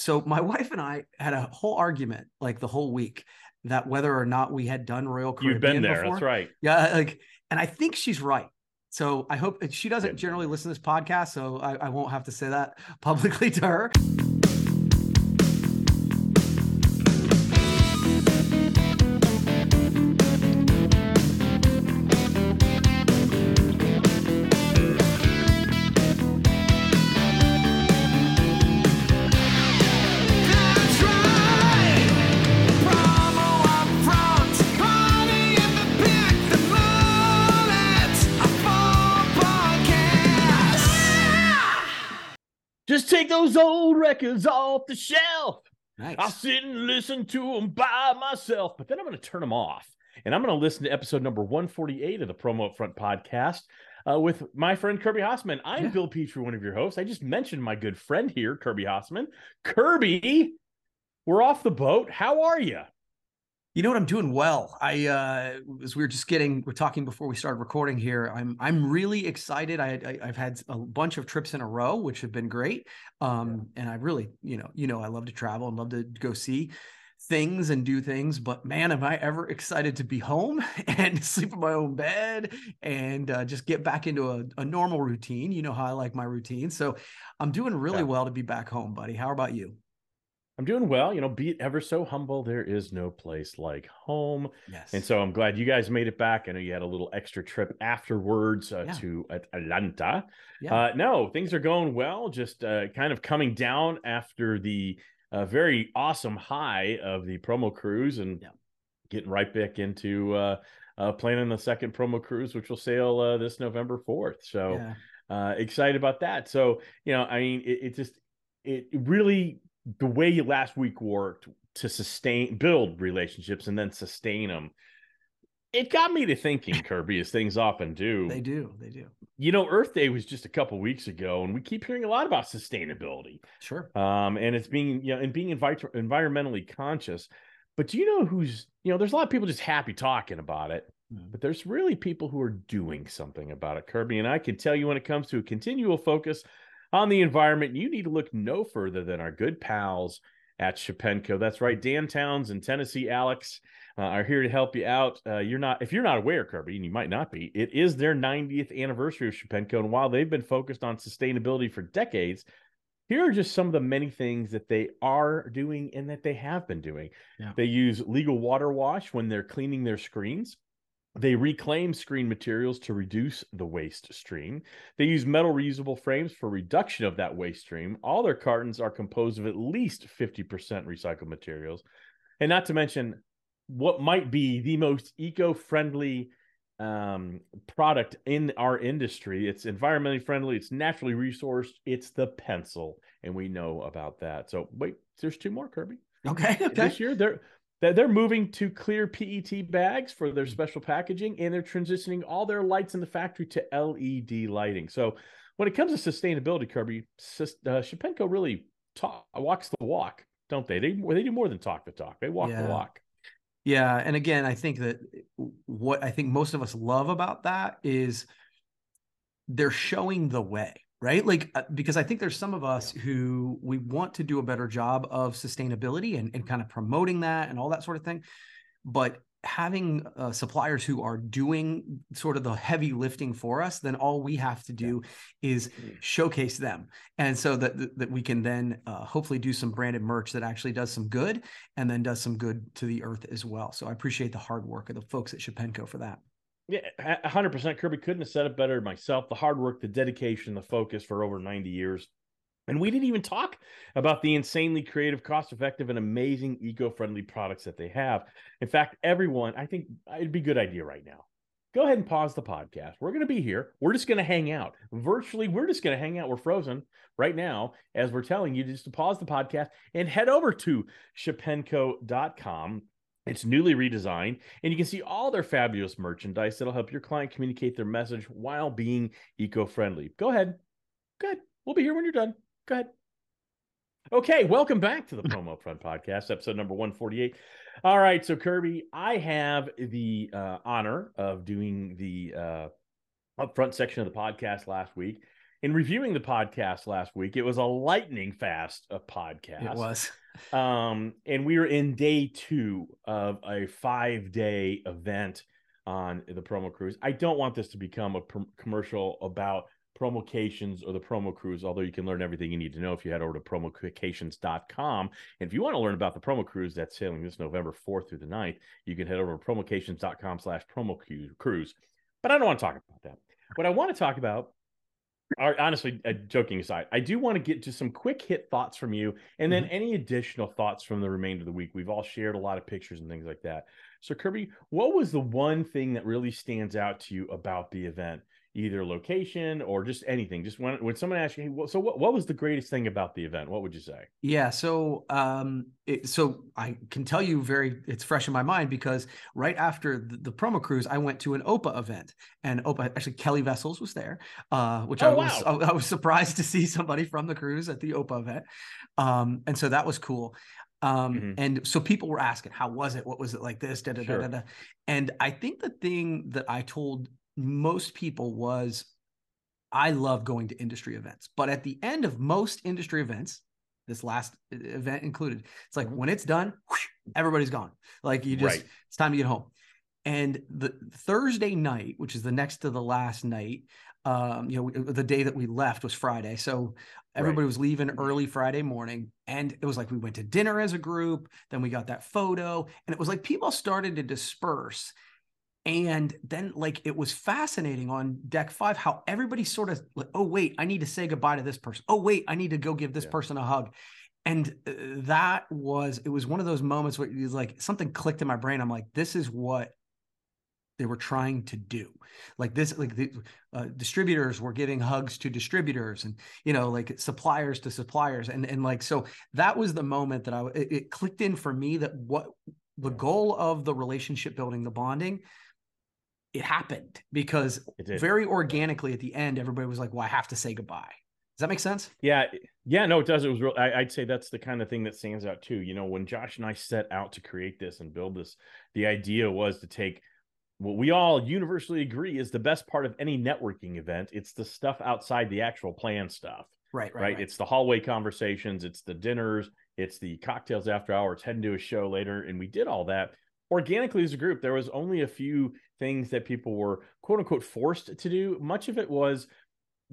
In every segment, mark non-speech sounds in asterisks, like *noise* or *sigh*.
so my *laughs* wife and I had a whole argument like the whole week that whether or not we had done Royal Caribbean You've been there. before. That's right. Yeah, like, and I think she's right. So I hope she doesn't generally listen to this podcast, so I, I won't have to say that *laughs* publicly to her. Those old records off the shelf. Nice. I'll sit and listen to them by myself, but then I'm going to turn them off. And I'm going to listen to episode number 148 of the Promo Upfront podcast uh, with my friend Kirby Hasseman. I'm Yeah. Bill Petrie, one of your hosts. I just mentioned my good friend here, Kirby Hasseman. Kirby, we're off the boat. How are you? You know what? I'm doing well. I uh as we were just getting we're talking before we started recording here. I'm I'm really excited. I, I I've had a bunch of trips in a row, which have been great. Um, and I really, you know, you know, I love to travel and love to go see things and do things. But man, am I ever excited to be home *laughs* and sleep in my own bed and uh, just get back into a, a normal routine. You know how I like my routine. So I'm doing really Yeah. well to be back home, buddy. How about you? I'm doing well. You know, be it ever so humble, there is no place like home. Yes. And so I'm glad you guys made it back. I know you had a little extra trip afterwards uh, Yeah. to Atlanta. Yeah. Uh, no, things are going well. Just uh, kind of coming down after the uh, very awesome high of the promo cruise and Yeah. getting right back into uh, uh, planning the second promo cruise, which will sail uh, this November 4th. So uh, excited about that. So, you know, I mean, it, it just, it really, the way you last week worked to sustain, build relationships and then sustain them, it got me to thinking, *laughs* Kirby, as things often do. They do. They do. You know, Earth Day was just a couple weeks ago, and we keep hearing a lot about sustainability. Sure. Um, and it's being, you know, and being envi- environmentally conscious. But do you know who's, you know, there's a lot of people just happy talking about it Mm. but there's really people who are doing something about it, Kirby. And I can tell you when it comes to a continual focus on the environment, you need to look no further than our good pals at Shepenco. That's right, Dan Towns and Tennessee Alex uh, are here to help you out. Uh, you're not, if you're not aware, Kirby, and you might not be, it is their 90th anniversary of Shepenco. And while they've been focused on sustainability for decades, here are just some of the many things that they are doing and that they have been doing. Yeah. They use legal water wash when they're cleaning their screens. They reclaim screen materials to reduce the waste stream. They use metal reusable frames for reduction of that waste stream. All their cartons are composed of at least 50% recycled materials. And not to mention what might be the most eco friendly um, product in our industry. It's environmentally friendly, it's naturally resourced, it's the pencil. And we know about that. So, wait, there's two more, Kirby Okay. Okay. this year they're they're they're moving to clear PET bags for their special packaging, and they're transitioning all their lights in the factory to LED lighting. So, when it comes to sustainability, Kirby, uh, Shepenco really talk, walks the walk, don't they? They they do more than talk the talk; they walk Yeah. the walk. Yeah, and again, I think that what I think most of us love about that is they're showing the way, right? Like uh, because I think there's some of us who we want to do a better job of sustainability and, and kind of promoting that and all that sort of thing, but having uh, suppliers who are doing sort of the heavy lifting for us then all we have to do is showcase them. And so that that- that we can then uh, hopefully do some branded merch that actually does some good and then does some good to the earth as well. So i appreciate the hard work of the folks at shepenco for that Yeah, a hundred percent. Kirby couldn't have said it better myself. The hard work, the dedication, the focus for over ninety years, and we didn't even talk about the insanely creative, cost-effective, and amazing eco-friendly products that they have. In fact, everyone, I think it'd be a good idea right now. Go ahead and pause the podcast. We're going to be here. We're just going to hang out virtually. We're just going to hang out. We're frozen right now as we're telling you just to pause the podcast and head over to shepenco.com. It's newly redesigned, and you can see all their fabulous merchandise that'll help your client communicate their message while being eco friendly. Go ahead. Go ahead. We'll be here when you're done. Go ahead. Okay, welcome back to the *laughs* Promo Upfront Podcast, episode number 148. All right, so Kirby, I have the uh, honor of doing the uh, upfront section of the podcast last week. In reviewing the podcast last week, it was a lightning fast uh, podcast. It was. *laughs* Um, and we were in day two of a five day event on the promo cruise. I don't want this to become a prom- commercial about promocations or the promo cruise, although you can learn everything you need to know if you head over to promocations.com. And if you want to learn about the promo cruise that's sailing this November 4th through the 9th, you can head over to promocations.com slash promo cruise. But I don't want to talk about that. What I want to talk about honestly, uh, joking aside, I do want to get to some quick hit thoughts from you and then any additional thoughts from the remainder of the week. We've all shared a lot of pictures and things like that. So, Kirby, what was the one thing that really stands out to you about the event? Either location or just anything. Just when when someone asks you, hey, so what, what was the greatest thing about the event? What would you say? Yeah. So, um, it, so I can tell you very, it's fresh in my mind because right after the, the promo cruise, I went to an OPA event and OPA, actually Kelly Vessels was there, uh, which I Oh, was, wow. I, I was *laughs* surprised to see somebody from the cruise at the OPA event. Um, and so that was cool. Um, Mhm. and so people were asking, how was it? What was it like this? Da, da, da, da, da. And I think the thing that I told most people was I love going to industry events, but at the end of most industry events, this last event included, it's like Mhm. when it's done, everybody's gone. Like you just, Right. it's time to get home. And the Thursday night, which is the next to the last night, um, you know, we- the day that we left was Friday. So everybody was leaving early Friday morning. And it was like we went to dinner as a group. Then we got that photo. And it was like people started to disperse. And then, like, it was fascinating on deck five how everybody sort of, like, oh, wait, I need to say goodbye to this person. Oh, wait, I need to go give this Yeah. person a hug. And uh, that was, it was one of those moments where it was like something clicked in my brain. I'm like, this is what they were trying to do. Like this, like the uh, distributors were giving hugs to distributors and, you know, like suppliers to suppliers. And, and like, so that was the moment that I, it, it clicked in for me that what the goal of the relationship building, the bonding, it happened because It very organically at the end, everybody was like, well, I have to say goodbye. Does that make sense? Yeah, yeah, no, it does. It was real. I, I'd say that's the kind of thing that stands out too. You know, when Josh and I set out to create this and build this, the idea was to take what we all universally agree is the best part of any networking event. It's the stuff outside the actual plan stuff, Right, right? It's the hallway conversations, it's the dinners, it's the cocktails after hours, heading to a show later, and we did all that organically as a group. There was only a few things that people were quote unquote forced to do. Much of it was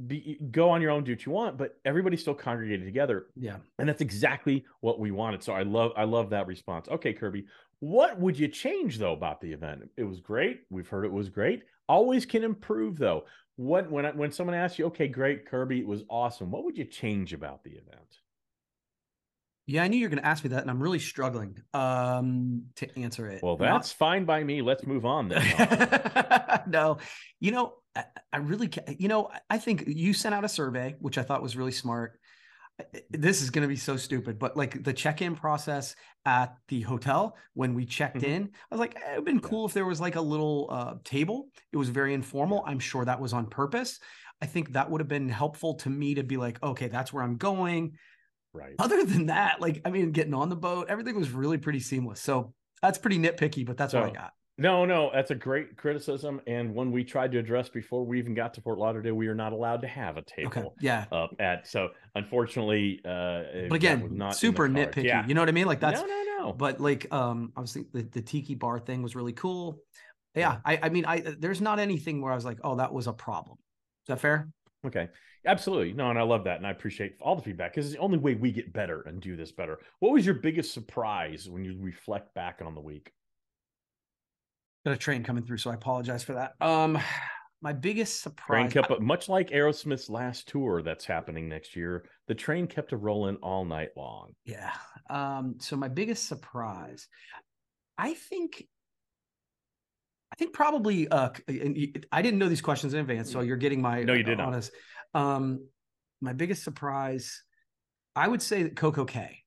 be go on your own, do what you want, but everybody still congregated together. yeah. And that's exactly what we wanted. So I love I love that response. Okay, Kirby, what would you change though about the event? It was great. We've heard it was great. Always can improve though. What when I, when someone asks you, okay, great, Kirby, it was awesome. What would you change about the event? Yeah, I knew you were going to ask me that, and I'm really struggling um, to answer it. Well, Not- that's fine by me. Let's move on then. *laughs* no, you know, I, I really, you know, I think you sent out a survey, which I thought was really smart. This is going to be so stupid, but like the check-in process at the hotel when we checked Mhm. in, I was like, eh, it'd been cool if there was like a little uh, table. It was very informal. I'm sure that was on purpose. I think that would have been helpful to me to be like, okay, that's where I'm going right. other than that, like I mean, getting on the boat, everything was really pretty seamless. So that's pretty nitpicky, but that's what I got. No, no, that's a great criticism and one we tried to address before we even got to Fort Lauderdale. We are not allowed to have a table. Okay, yeah. up at so unfortunately uh But again, not super nitpicky. yeah You know what I mean? Like that's. no no no But like, um, obviously the the tiki bar thing was really cool. Yeah, Yeah. I I mean, I there's not anything where I was like, oh, that was a problem. Is that fair? Okay absolutely no and i love that and i appreciate all the feedback because it's the only way we get better and do this better what was your biggest surprise when you reflect back on the week Got a train coming through, so I apologize for that. Um, *sighs* my biggest train surprise. kept much like aerosmith's last tour that's happening next year the train kept a rolling all night long Yeah. Um, so my biggest surprise, I think, I think probably, uh, c- and y- I didn't know these questions in advance, so you're getting my Mm. No, you uh, did not. honest. Um, my biggest surprise, I would say that Coco Cay.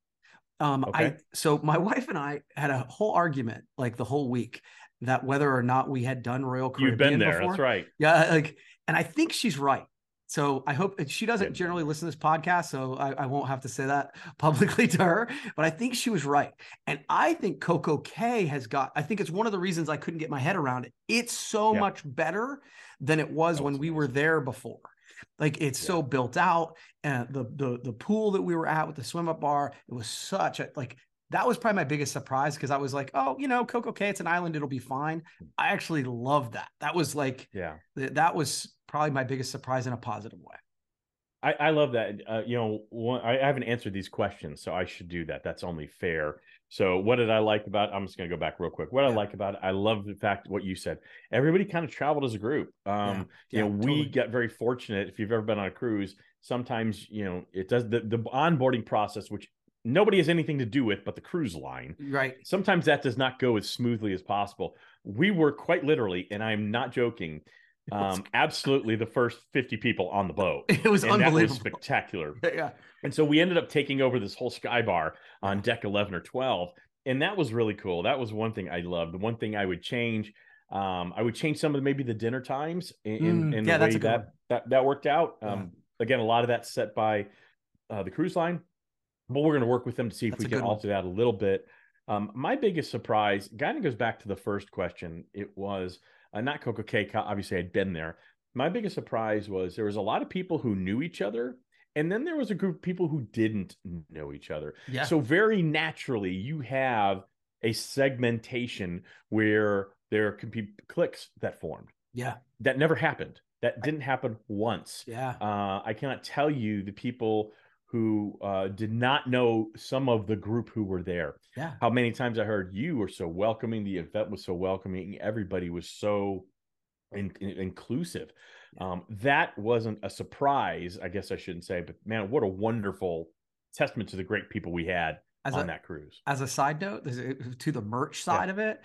Um, I Okay. so my *laughs* wife and I had a whole argument like the whole week that whether or not we had done Royal Caribbean you've been there before. that's right Yeah, like, and I think she's right. So I hope she doesn't generally listen to this podcast, so I, I won't have to say that *laughs* publicly to her. But I think she was right, and I think Coco Cay has got. I think it's one of the reasons I couldn't get my head around it. It's so Yeah. much better than it was Oh, when we were there before. Like it's Yeah. so built out, and the the the pool that we were at with the swim up bar, it was such a like that was probably my biggest surprise because I was like, oh, you know, Coco Cay, it's an island, it'll be fine. I actually loved that. That was like Yeah. th- that was probably my biggest surprise in a positive way. I, I love that. Uh, you know, one, I, haven't answered these questions, so I should do that. That's only fair. So, what did I like about? I'm just going to go back real quick. What I like about it, I love the fact what you said. Everybody kind of traveled as a group. Um, yeah, you know, we totally. got very fortunate. If you've ever been on a cruise, sometimes you know it does the the onboarding process, which nobody has anything to do with, but the cruise line. Right. Sometimes that does not go as smoothly as possible. We were quite literally, and I'm not joking. Um, absolutely, the first 50 people on the boat. *laughs* It was and that was unbelievable. spectacular. *laughs* yeah. And so we ended up taking over this whole sky bar on deck 11 or 12. And that was really cool. That was one thing I loved. The one thing I would change, um, I would change some of the, maybe the dinner times in, Mm, in yeah, the way that, one. that that worked out. Yeah. Um, again, a lot of that's set by uh, the cruise line, but we're going to work with them to see if That's we can good one. alter that a little bit. Um, my biggest surprise kind of goes back to the first question. It was uh, not Coco Cay. Obviously, I'd been there. My biggest surprise was there was a lot of people who knew each other, and then there was a group of people who didn't know each other. Yeah. So very naturally, you have a segmentation where there could be cliques that formed. yeah. That never happened. That didn't happen once. Yeah. Uh, I cannot tell you the people who uh, did not know some of the group who were there. Yeah. How many times I heard you were so welcoming, the event was so welcoming, everybody was so in, in- inclusive. Um, that wasn't a surprise, I guess I shouldn't say, but man, what a wonderful testament to the great people we had As on a, that cruise. as a side note, to the merch side of it,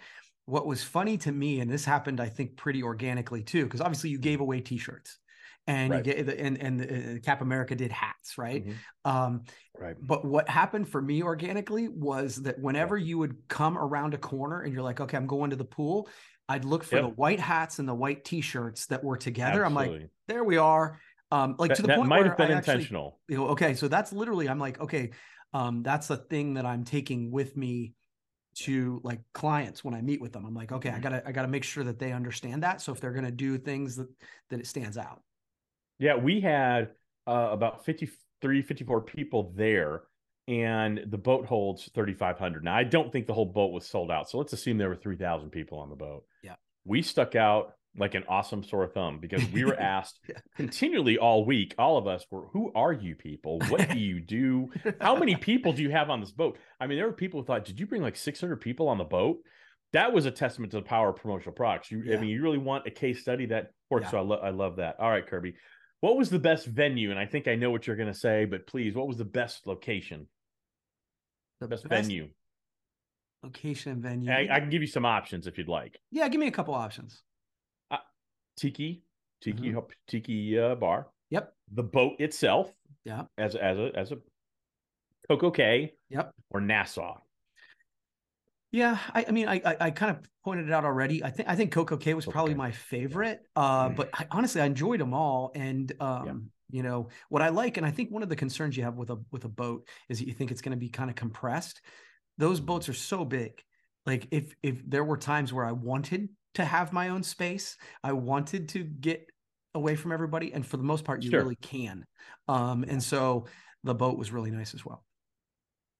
what was funny to me, and this happened, I think, pretty organically too, because obviously you gave away T-shirts, and Right. you get and and uh, Cap America did hats, right? Mhm. Um, Right. but what happened for me organically was that whenever you would come around a corner and you're like, okay, I'm going to the pool, I'd look for Yep. the white hats and the white T-shirts that were together. I'm like, there we are. Um, like that, to the that point might have been I actually- intentional. you know, okay, so that's literally I'm like, okay, um, that's a thing that I'm taking with me to like clients when I meet with them. I'm like, okay, I Mhm. gotta I gotta make sure that they understand that. So if they're gonna do things that that it stands out. Yeah, we had uh, about 53, 54 people there, and the boat holds 3,500. Now, I don't think the whole boat was sold out. So let's assume there were 3,000 people on the boat. Yeah. We stuck out like an awesome sore thumb because we were *laughs* asked Yeah. continually all week, all of us were, who are you people? What do you do? How many *laughs* people do you have on this boat? I mean, there were people who thought, did you bring like 600 people on the boat? That was a testament to the power of promotional products. You, Yeah. I mean, you really want a case study that works. Yeah. So I, lo- I love that. All right, Kirby. What was the best venue? And I think I know what you're going to say, but please, what was the best location? The Best, best venue? location and venue. I, I can give you some options if you'd like. yeah, give me a couple options. Tiki, Tiki, Mhm. Tiki uh, Bar. Yep. The boat itself. Yeah. As as a as a Coco Cay. Yep. Or Nassau. Yeah, I, I mean, I, I I kind of pointed it out already. I think I think Coco Cay was probably my favorite. Uh, Mm. but I, honestly, I enjoyed them all. And um, you know, what I like, and I think one of the concerns you have with a with a boat is that you think it's going to be kind of compressed. Those Mhm. boats are so big. Like if if there were times where I wanted to have my own space, I wanted to get away from everybody, and for the most part, you Sure. really can. Um, and so the boat was really nice as well.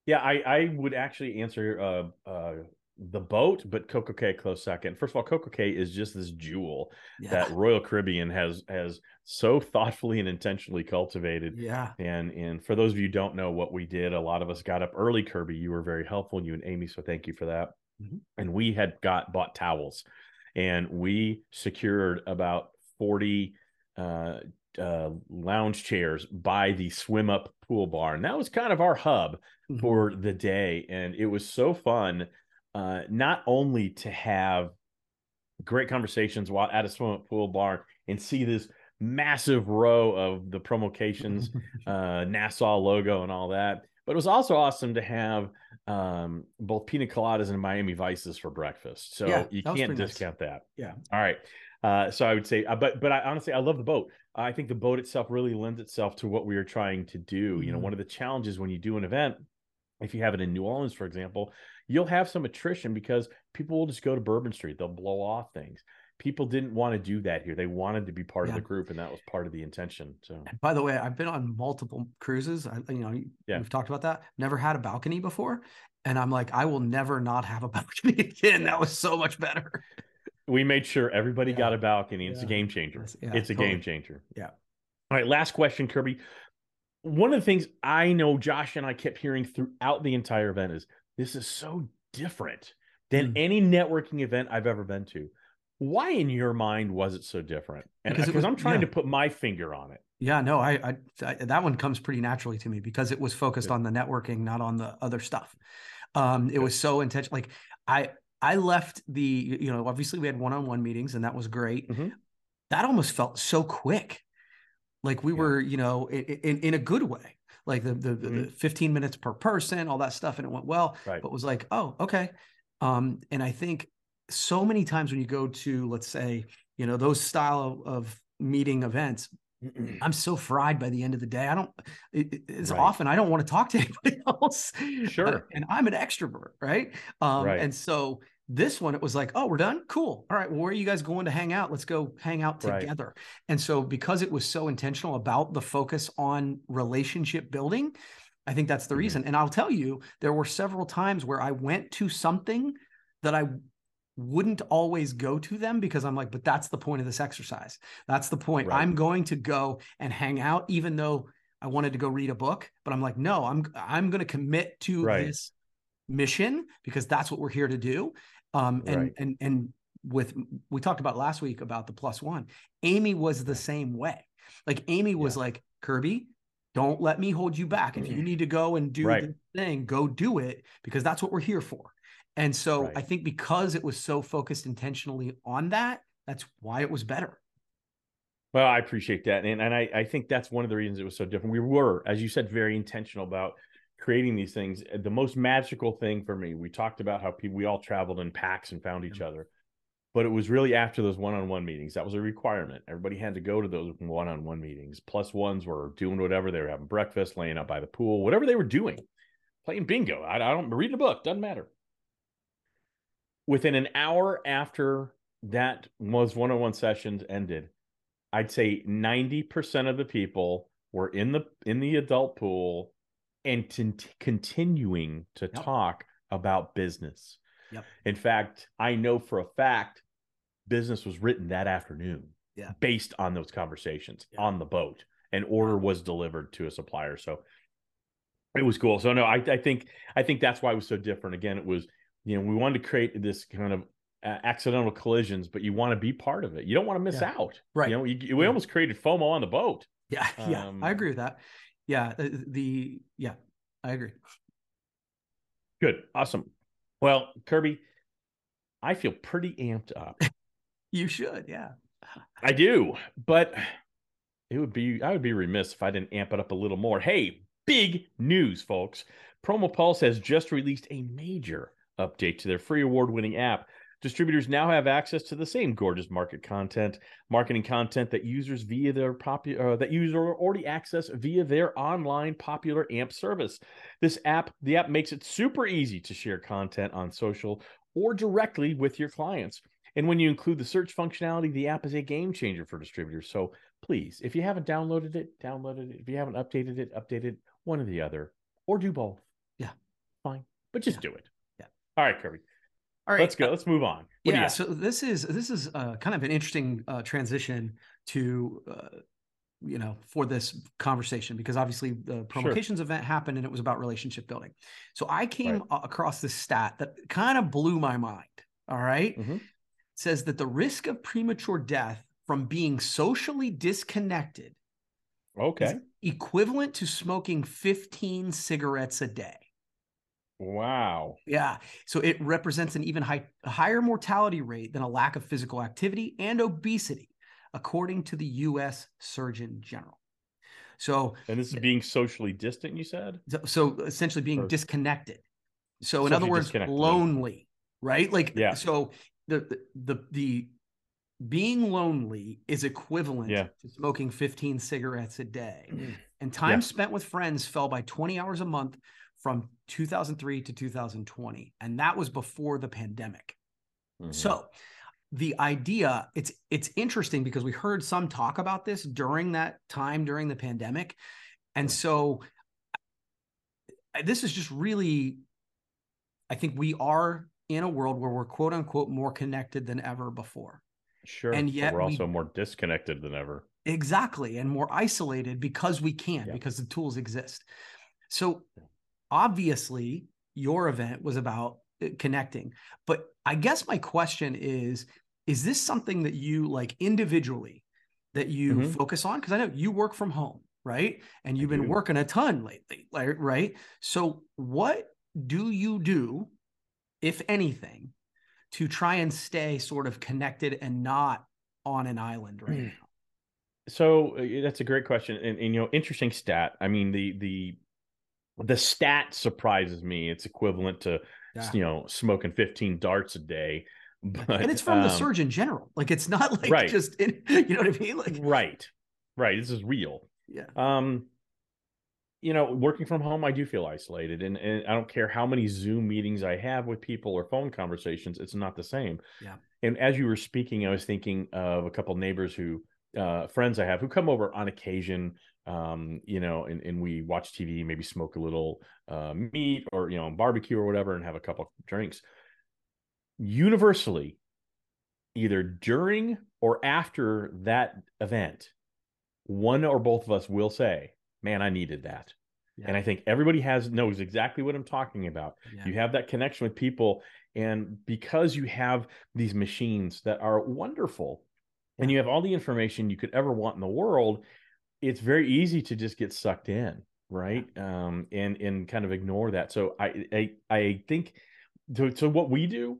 Yeah, I, I would actually answer uh, uh, the boat, but Coco Cay close second. First of all, Coco Cay is just this jewel Yeah, that Royal Caribbean has has so thoughtfully and intentionally cultivated. yeah, And and for those of you who don't know what we did, a lot of us got up early. Kirby, you were very helpful, you and Amy, so thank you for that. Mhm. And we had got bought towels, and we secured about forty uh, uh, lounge chairs by the swim up pool bar, and that was kind of our hub Mhm. for the day. And it was so fun, uh, not only to have great conversations while at a swim up pool bar and see this massive row of the promocations *laughs* uh, Nassau logo and all that. But it was also awesome to have um, both pina coladas and Miami Vices for breakfast. So Yeah, you can't pretty nice. discount that. Yeah. All right. Uh, so I would say, uh, but but I honestly I love the boat. I think the boat itself really lends itself to what we are trying to do. You know, one mm-hmm. of the challenges when you do an event, if you have it in New Orleans, for example, you'll have some attrition because people will just go to Bourbon Street. They'll blow off things. people didn't want to do that here. They wanted to be part of the group, and that was part of the intention. So And by the way, I've been on multiple cruises. I, you know, Yeah. we've talked about that. Never had a balcony before, and I'm like, I will never not have a balcony *laughs* again. That was so much better. We made sure everybody Yeah. got a balcony. It's a game changer. Yeah, it's a totally. game changer. Yeah. All right, last question, Kirby. One of the things I know Josh and I kept hearing throughout the entire event is this is so different than Mm. any networking event I've ever been to. Why, in your mind, was it so different? And Because was- I'm trying yeah. to put my finger on it. Yeah, no, I, I, I that one comes pretty naturally to me because it was focused on the networking, not on the other stuff. Um, it was so intentional. Like I, I left the, you know, obviously we had one-on-one meetings and that was great. Mhm. That almost felt so quick. Like we Yeah. were, you know, in, in, in a good way, like the, the, the Mhm. 15 minutes per person, all that stuff. And it went well, Right. but was like, oh, okay. Um, and I think so many times when you go to, let's say, you know, those style of, of meeting events, I'm so fried by the end of the day. I don't, it, it- it's Right. often I don't want to talk to *laughs* anybody else. Uh, Sure. and I'm an extrovert, right? Um, Right. And so this one, it was like, oh, we're done. Cool. All right. Well, where are you guys going to hang out? Let's go hang out Right. together. And so because it was so intentional about the focus on relationship building, I think that's the Mhm. reason. And I'll tell you, there were several times where I went to something that I wouldn't always go to them because I'm like, but that's the point of this exercise. That's the point. Right. I'm going to go and hang out, even though I wanted to go read a book. But I'm like, no, I'm I'm going to commit to Right. this mission because that's what we're here to do. Um, and Right. and and with we talked about last week about the plus one. Amy was the same way. Like Amy was like, Kirby, don't let me hold you back. If you need to go and do Mm. Right. the thing, go do it because that's what we're here for. And so Right. I think because it was so focused intentionally on that, that's why it was better. Well, I appreciate that. And, and I, I think that's one of the reasons it was so different. We were, as you said, very intentional about creating these things. The most magical thing for me, we talked about how people, we all traveled in packs and found each other. But it was really after those one on one meetings. That was a requirement. Everybody had to go to those one on one meetings. Plus ones were doing whatever. They were having breakfast, laying out by the pool, whatever they were doing, playing bingo. I, I don't read a book, doesn't matter. Within an hour after that was one on one sessions ended, I'd say 90% of the people were in the in the adult pool and t- continuing to Yep. talk about business. Yep. In fact, I know for a fact business was written that afternoon Yeah. based on those conversations Yeah. on the boat. An order was delivered to a supplier. So it was cool. So no, I, I think I think that's why it was so different. Again, it was, you know, we wanted to create this kind of uh, accidental collisions, but you want to be part of it. You don't want to miss Yeah. out. Right. You know, you, we Yeah. almost created FOMO on the boat. Yeah, *laughs* yeah, Um, I agree with that. Yeah, uh, the yeah, I agree. Good. Awesome. Well, Kirby, I feel pretty amped up. *laughs* You should, yeah. I do, but it would be I would be remiss if I didn't amp it up a little more. Hey, big news, folks. Promo Pulse has just released a major update to their free award-winning app. Distributors now have access to the same gorgeous market content, marketing content that users via their popular uh, that users already access via their online popular AMP service. This app, the app makes it super easy to share content on social or directly with your clients. And when you include the search functionality, the app is a game changer for distributors. So please, if you haven't downloaded it, download it. If you haven't updated it, update it, one or the other, or do both. Yeah. Fine. But just Yeah. do it. All right, Kirby. All right, Let's go. Let's move on. What yeah, so this is this is uh, kind of an interesting uh, transition to uh, you know for this conversation because obviously the promocations event happened and it was about relationship building. So I came Right. across this stat that kind of blew my mind. All right? Mhm. It says that the risk of premature death from being socially disconnected okay. is equivalent to smoking 15 cigarettes a day. Wow. Yeah. So it represents an even high, higher mortality rate than a lack of physical activity and obesity, according to the U.S. Surgeon General. So, And this is being socially distant, you said? so- so essentially being Or- disconnected. So in other words, lonely, right? Like, Yeah. so the, the, the, the being lonely is equivalent Yeah. to smoking 15 cigarettes a day. Mm. And time spent with friends fell by 20 hours a month from 2003 to 2020. And that was before the pandemic. Mhm. So the idea it's it's interesting because we heard some talk about this during that time during the pandemic and so this is just really i think we are in a world where we're quote unquote more connected than ever before Sure. And yet we're we- also more disconnected than ever. exactly and more isolated because we can Yeah. because the tools exist so obviously your event was about uh, connecting but i guess my question is is this something that you like individually that you Mhm. focus on because i know you work from home right and you've been do. working a ton lately right so what do you do if anything to try and stay sort of connected and not on an island right now So uh, that's a great question, and, and you know, interesting stat. I mean, the the the stat surprises me. It's equivalent to Yeah. you know smoking fifteen darts a day, *laughs* but and it's from the um, Surgeon General. Like it's not *laughs* like Right. just in, *laughs* you know what I mean? Like right, right. This is real. yeah, Um, you know, working from home, I do feel isolated, and, and I don't care how many Zoom meetings I have with people or phone conversations, it's not the same. Yeah. And as you were speaking, I was thinking of a couple neighbors who, uh, friends I have who come over on occasion, um, you know, and, and we watch TV, maybe smoke a little uh, meat or you know barbecue or whatever, and have a couple drinks. Universally, either during or after that event, one or both of us will say, "Man, I needed that." Yeah. And I think everybody has knows exactly what I'm talking about. yeah. You have that connection with people, and because you have these machines that are wonderful, and you have all the information you could ever want in the world, it's very easy to just get sucked in, right? Um, and and kind of ignore that. So I I I think so. So what we do,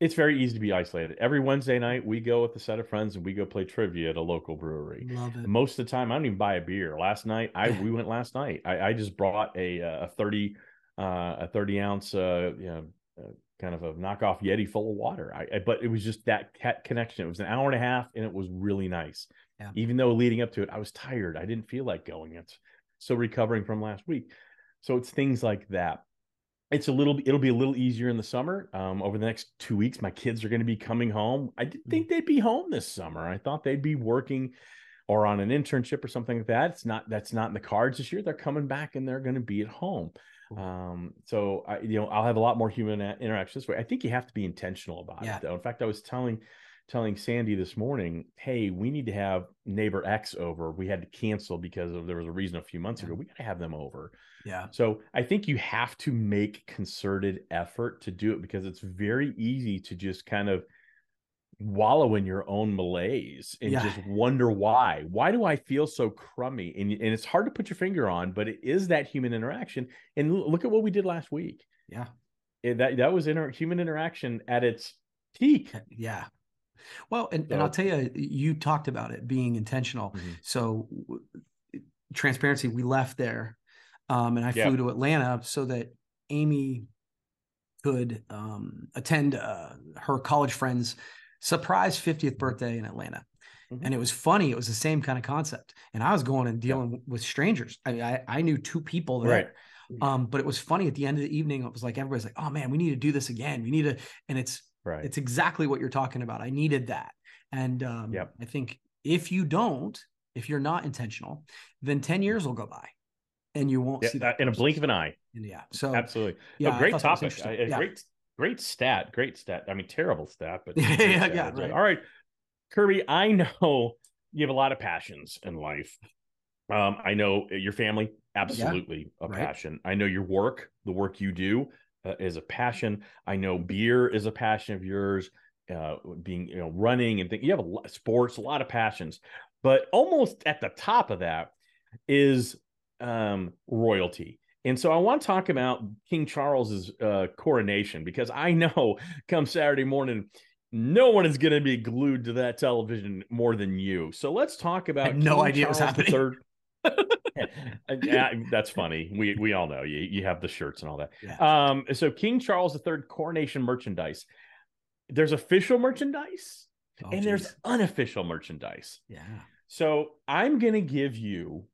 it's very easy to be isolated. Every Wednesday night, we go with a set of friends and we go play trivia at a local brewery Love it. most of the time i don't even buy a beer last night i *laughs* we went last night i, I just brought a uh, a 30 uh a 30 ounce uh you know uh, kind of a knockoff yeti full of water I, I but it was just that cat connection it was an hour and a half and it was really nice Yeah. even though leading up to it i was tired. I didn't feel like going. It's still recovering from last week. So it's things like that. It's a little it'll be a little easier in the summer. Um, over the next two weeks my kids are going to be coming home. I didn't think they'd be home this summer. I thought they'd be working or on an internship or something like that. It's not that's not in the cards this year. They're coming back and they're going to be at home. Um, so i you know i'll have a lot more human a- interaction this way. I think you have to be intentional about Yeah. it though. In fact i was telling telling sandy this morning hey we need to have neighbor x over we had to cancel because of there was a reason a few months ago we got to have them over Yeah. so I think you have to make concerted effort to do it because it's very easy to just kind of wallow in your own malaise and Yeah. just wonder why. Why do I feel so crummy? And, and it's hard to put your finger on, but it is that human interaction. And look at what we did last week. Yeah. It- that that was inter- human interaction at its peak. Yeah. Well, and, and I'll tell you, you talked about it being intentional. Mhm. So, transparency, we left there, um, and I Yeah. flew to Atlanta so that Amy could um, attend uh, her college friend's surprise 50th birthday in Atlanta. Mhm. And it was funny. It was the same kind of concept. And I was going and dealing with strangers. I, I I knew two people there. Right. Um, but it was funny at the end of the evening. It was like everybody's like, "Oh man, we need to do this again. We need to," and it's Right. it's exactly what you're talking about. I needed that. And um, Yep. I think if you don't, if you're not intentional, then 10 years will go by and you won't Yeah, see uh, that in a blink of an eye. And yeah. So Absolutely. yeah, a great thought that was topic. interesting. A, a Yeah. great, great stat. Great stat. I mean, terrible stat, but *laughs* Yeah, yeah, stat. yeah, right. All right, Kirby. I *laughs* know you have a lot of passions in life. Um, I know your family, absolutely a right. passion. I know your work, the work you do, uh, is a passion. I know beer is a passion of yours. Uh, being you know running and things. You have a lot sports, a lot of passions, but almost at the top of that is um, royalty. And so I want to talk about King Charles's uh, coronation because I know *laughs* come Saturday morning, no one is going to be glued to that television more than you. So let's talk about no King idea Charles happening. *laughs* *laughs* Yeah, that's funny. We we all know you you have the shirts and all that. yeah. Um, so King Charles III coronation merchandise. There's official merchandise Oh, and there's unofficial merchandise. yeah. So I'm going to give you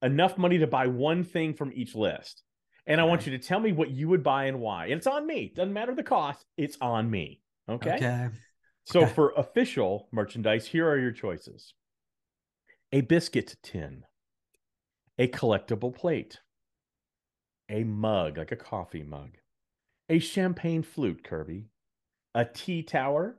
enough money to buy one thing from each list. And I want you to tell me what you would buy and why. And it's on me. Doesn't matter the cost, it's on me. Okay. Okay. So Okay. for official merchandise, here are your choices a biscuit tin, a collectible plate, a mug, like a coffee mug, a champagne flute, Kirby, a tea tower,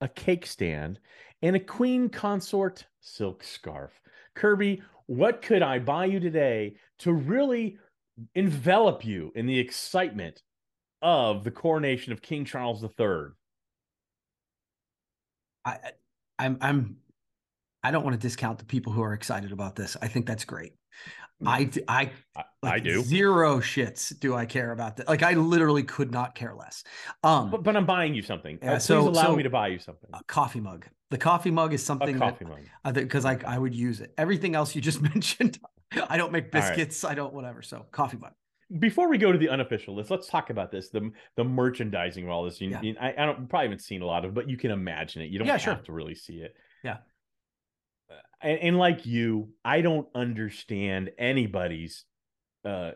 a cake stand, and a queen consort silk scarf. Kirby, what could I buy you today to really envelop you in the excitement of the coronation of King Charles III? I, I'm I'm I don't want to discount the people who are excited about this. I think that's great. I d- I I, like, I do. zero shits do I care about that. Like I literally could not care less. Um But, but I'm buying you something. Yeah, Uh, Please so- allow so- me to buy you something. a coffee mug. The coffee mug is something. A coffee that mug. I think because I I would use it. Everything else you just *laughs* mentioned, I don't make All right. biscuits. I don't whatever. So coffee mug. Before we go to the unofficial list, let's talk about this the the merchandising of all this. You, Yeah. you- I, I don't probably haven't seen a lot of, it, but you can imagine it. You don't Yeah, have sure. to really see it. And, and like you, I don't understand anybody's uh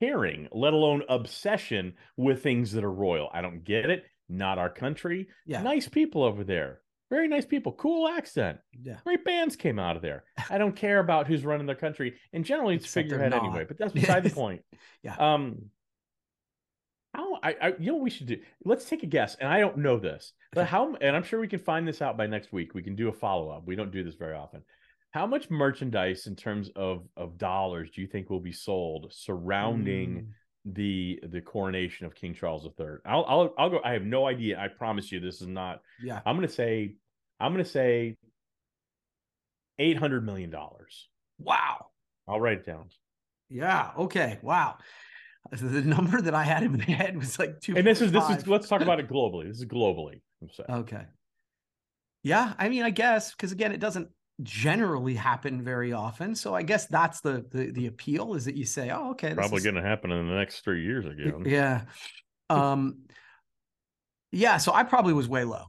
caring, let alone obsession with things that are royal. I don't get it. Not our country. Yeah. Nice people over there. Very nice people. Cool accent. Yeah. Great bands came out of there. I don't care about who's running their country, and generally it's Except figurehead anyway. But that's *laughs* beside the point. Yeah. Um. How I, I you know what we should do? Let's take a guess, and I don't know this, but how? And I'm sure we can find this out by next week. We can do a follow up. We don't do this very often. How much merchandise in terms of of dollars do you think will be sold surrounding Mm, the the coronation of King Charles III? I'll I'll I'll go. I have no idea. I promise you, this is not. yeah. I'm gonna say. I'm gonna say. Eight hundred million dollars. Wow. I'll write it down. Yeah. Okay. Wow. *laughs* The number that I had in my head was like two. And this is this is let's talk about it *laughs* globally. This is globally. I'm saying. Okay. Yeah, I mean, I guess because again, it doesn't generally happen very often. So I guess that's the the, the appeal is that you say, oh, okay, this Probably is- going to happen in the next three years again. Yeah. Um. Yeah. So I probably was way low,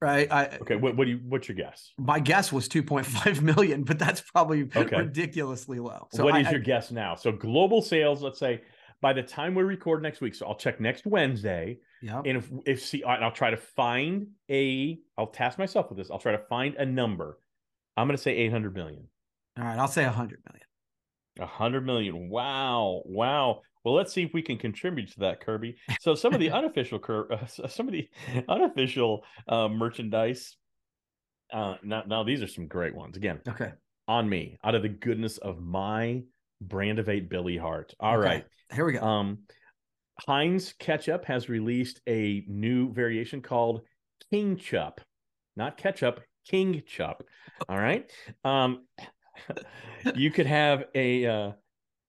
right? I Okay, what what do you what's your guess? my guess was 2.5 million, but that's probably Okay. ridiculously low. So what I- is I- your guess now? So global sales, let's say by the time we record next week, so I'll check next Wednesday, yeah. and if if see, I'll try to find a, I'll task myself with this. I'll try to find a number. I'm going to say 800 million. All right, I'll say 100 million. A hundred million. Wow. Wow. Well, let's see if we can contribute to that, Kirby. So some of the *laughs* unofficial, Cur- uh, some of the *laughs* unofficial uh, merchandise. Uh, now, now these are some great ones. Again, Okay. on me, out of the goodness of my brand of eight, Billy Hart. All Okay. right. Here we go. Um, Heinz Ketchup has released a new variation called King Chup, not ketchup, King Chup. All right. Um, *laughs* you could have a uh,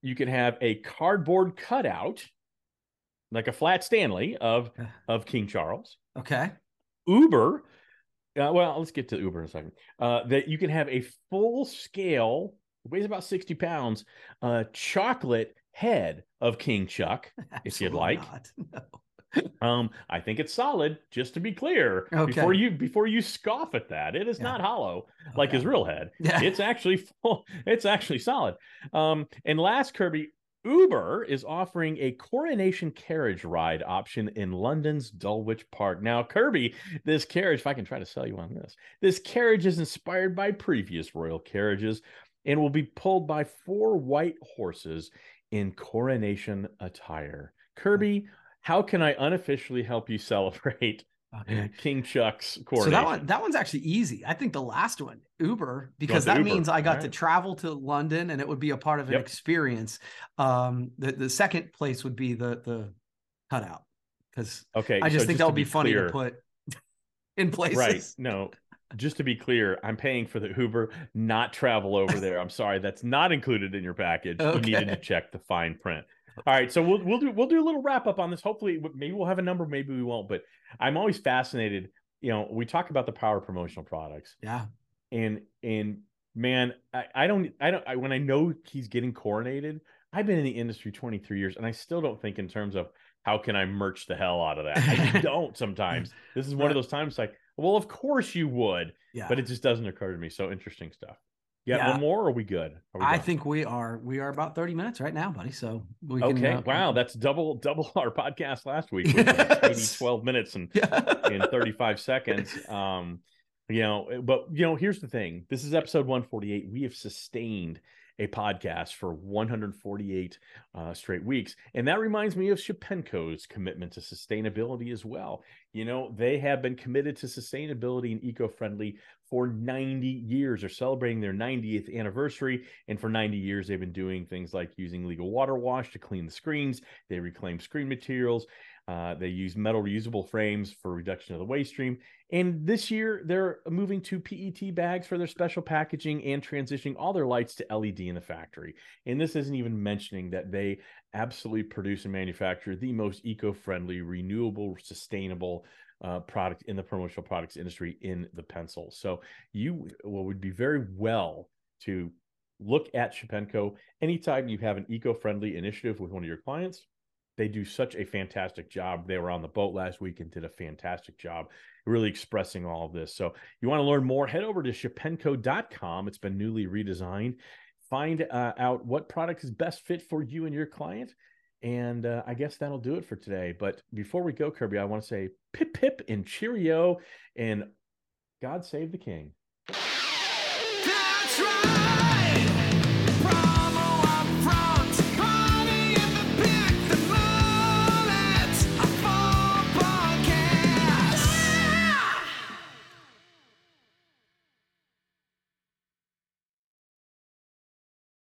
you could have a cardboard cutout, like a flat Stanley of *sighs* of King Charles. okay. Uber. Uh, well, let's get to Uber in a second. Uh, that you can have a full scale, weighs about 60 pounds, a chocolate head of King Chuck. *laughs* If you'd like. not. *laughs* No. Um, I think it's solid, just to be clear. Okay. Before you before you scoff at that, it is Yeah. not hollow *laughs* like his real head. Yeah. It's actually full, it's actually solid. Um, and last Kirby, Uber is offering a coronation carriage ride option in London's Dulwich Park. Now, Kirby, this carriage, if I can try to sell you on this, this carriage is inspired by previous royal carriages and will be pulled by four white horses in coronation attire. Kirby, how can I unofficially help you *laughs* celebrate Okay. King Chuck's coronation? So that one, that one's actually easy. I think the last one, Uber, because that Uber. means I got to travel to London and it would be a part of an Yep. experience. Um, the the second place would be the the cutout because okay, I just so think that would be, funny clear- to put *laughs* in places. Right. No, just to be clear, I'm paying for the Uber, not travel over there. I'm sorry, that's not included in your package. You needed to check the fine print. All right, so we'll we'll do we'll do a little wrap up on this. Hopefully, maybe we'll have a number, maybe we won't. But I'm always fascinated. You know, we talk about the power of promotional products, Yeah. and and man, I, I don't I don't I, when I know he's getting coronated. I've been in the industry 23 years, and I still don't think in terms of how can I merch the hell out of that. I *laughs* don't sometimes. This is one of those times like, well, of course you would Yeah. but it just doesn't occur to me. So interesting stuff. Got Yeah. one more, or are we good? Are we I think we are we are about 30 minutes right now, buddy. So we can Okay. uh, wow, that's double double *laughs* our podcast last week, was *laughs* a 12 minutes and *laughs* in 35 seconds. Um, you know, but you know, here's the thing. This is episode 148. We have sustained a podcast for 148 uh, straight weeks. And that reminds me of Shepenco's commitment to sustainability as well. You know, they have been committed to sustainability and eco-friendly for 90 years. They're celebrating their 90th anniversary. And for 90 years, they've been doing things like using legal water wash to clean the screens. They reclaim screen materials. Uh, they use metal reusable frames for reduction of the waste stream. And this year, they're moving to PET bags for their special packaging and transitioning all their lights to LED in the factory. And this isn't even mentioning that they absolutely produce and manufacture the most eco friendly, renewable, sustainable uh, product in the promotional products industry in the pencil. So you well, would be very well to look at Shepenco anytime you have an eco friendly initiative with one of your clients they do such a fantastic job. They were on the boat last week and did a fantastic job really expressing all of this. So you want to learn more, head over to shepenco.com. It's been newly redesigned. Find uh, out what product is best fit for you and your client. And uh, I guess that'll do it for today. But before we go, Kirby, I want to say pip pip and cheerio and God save the king.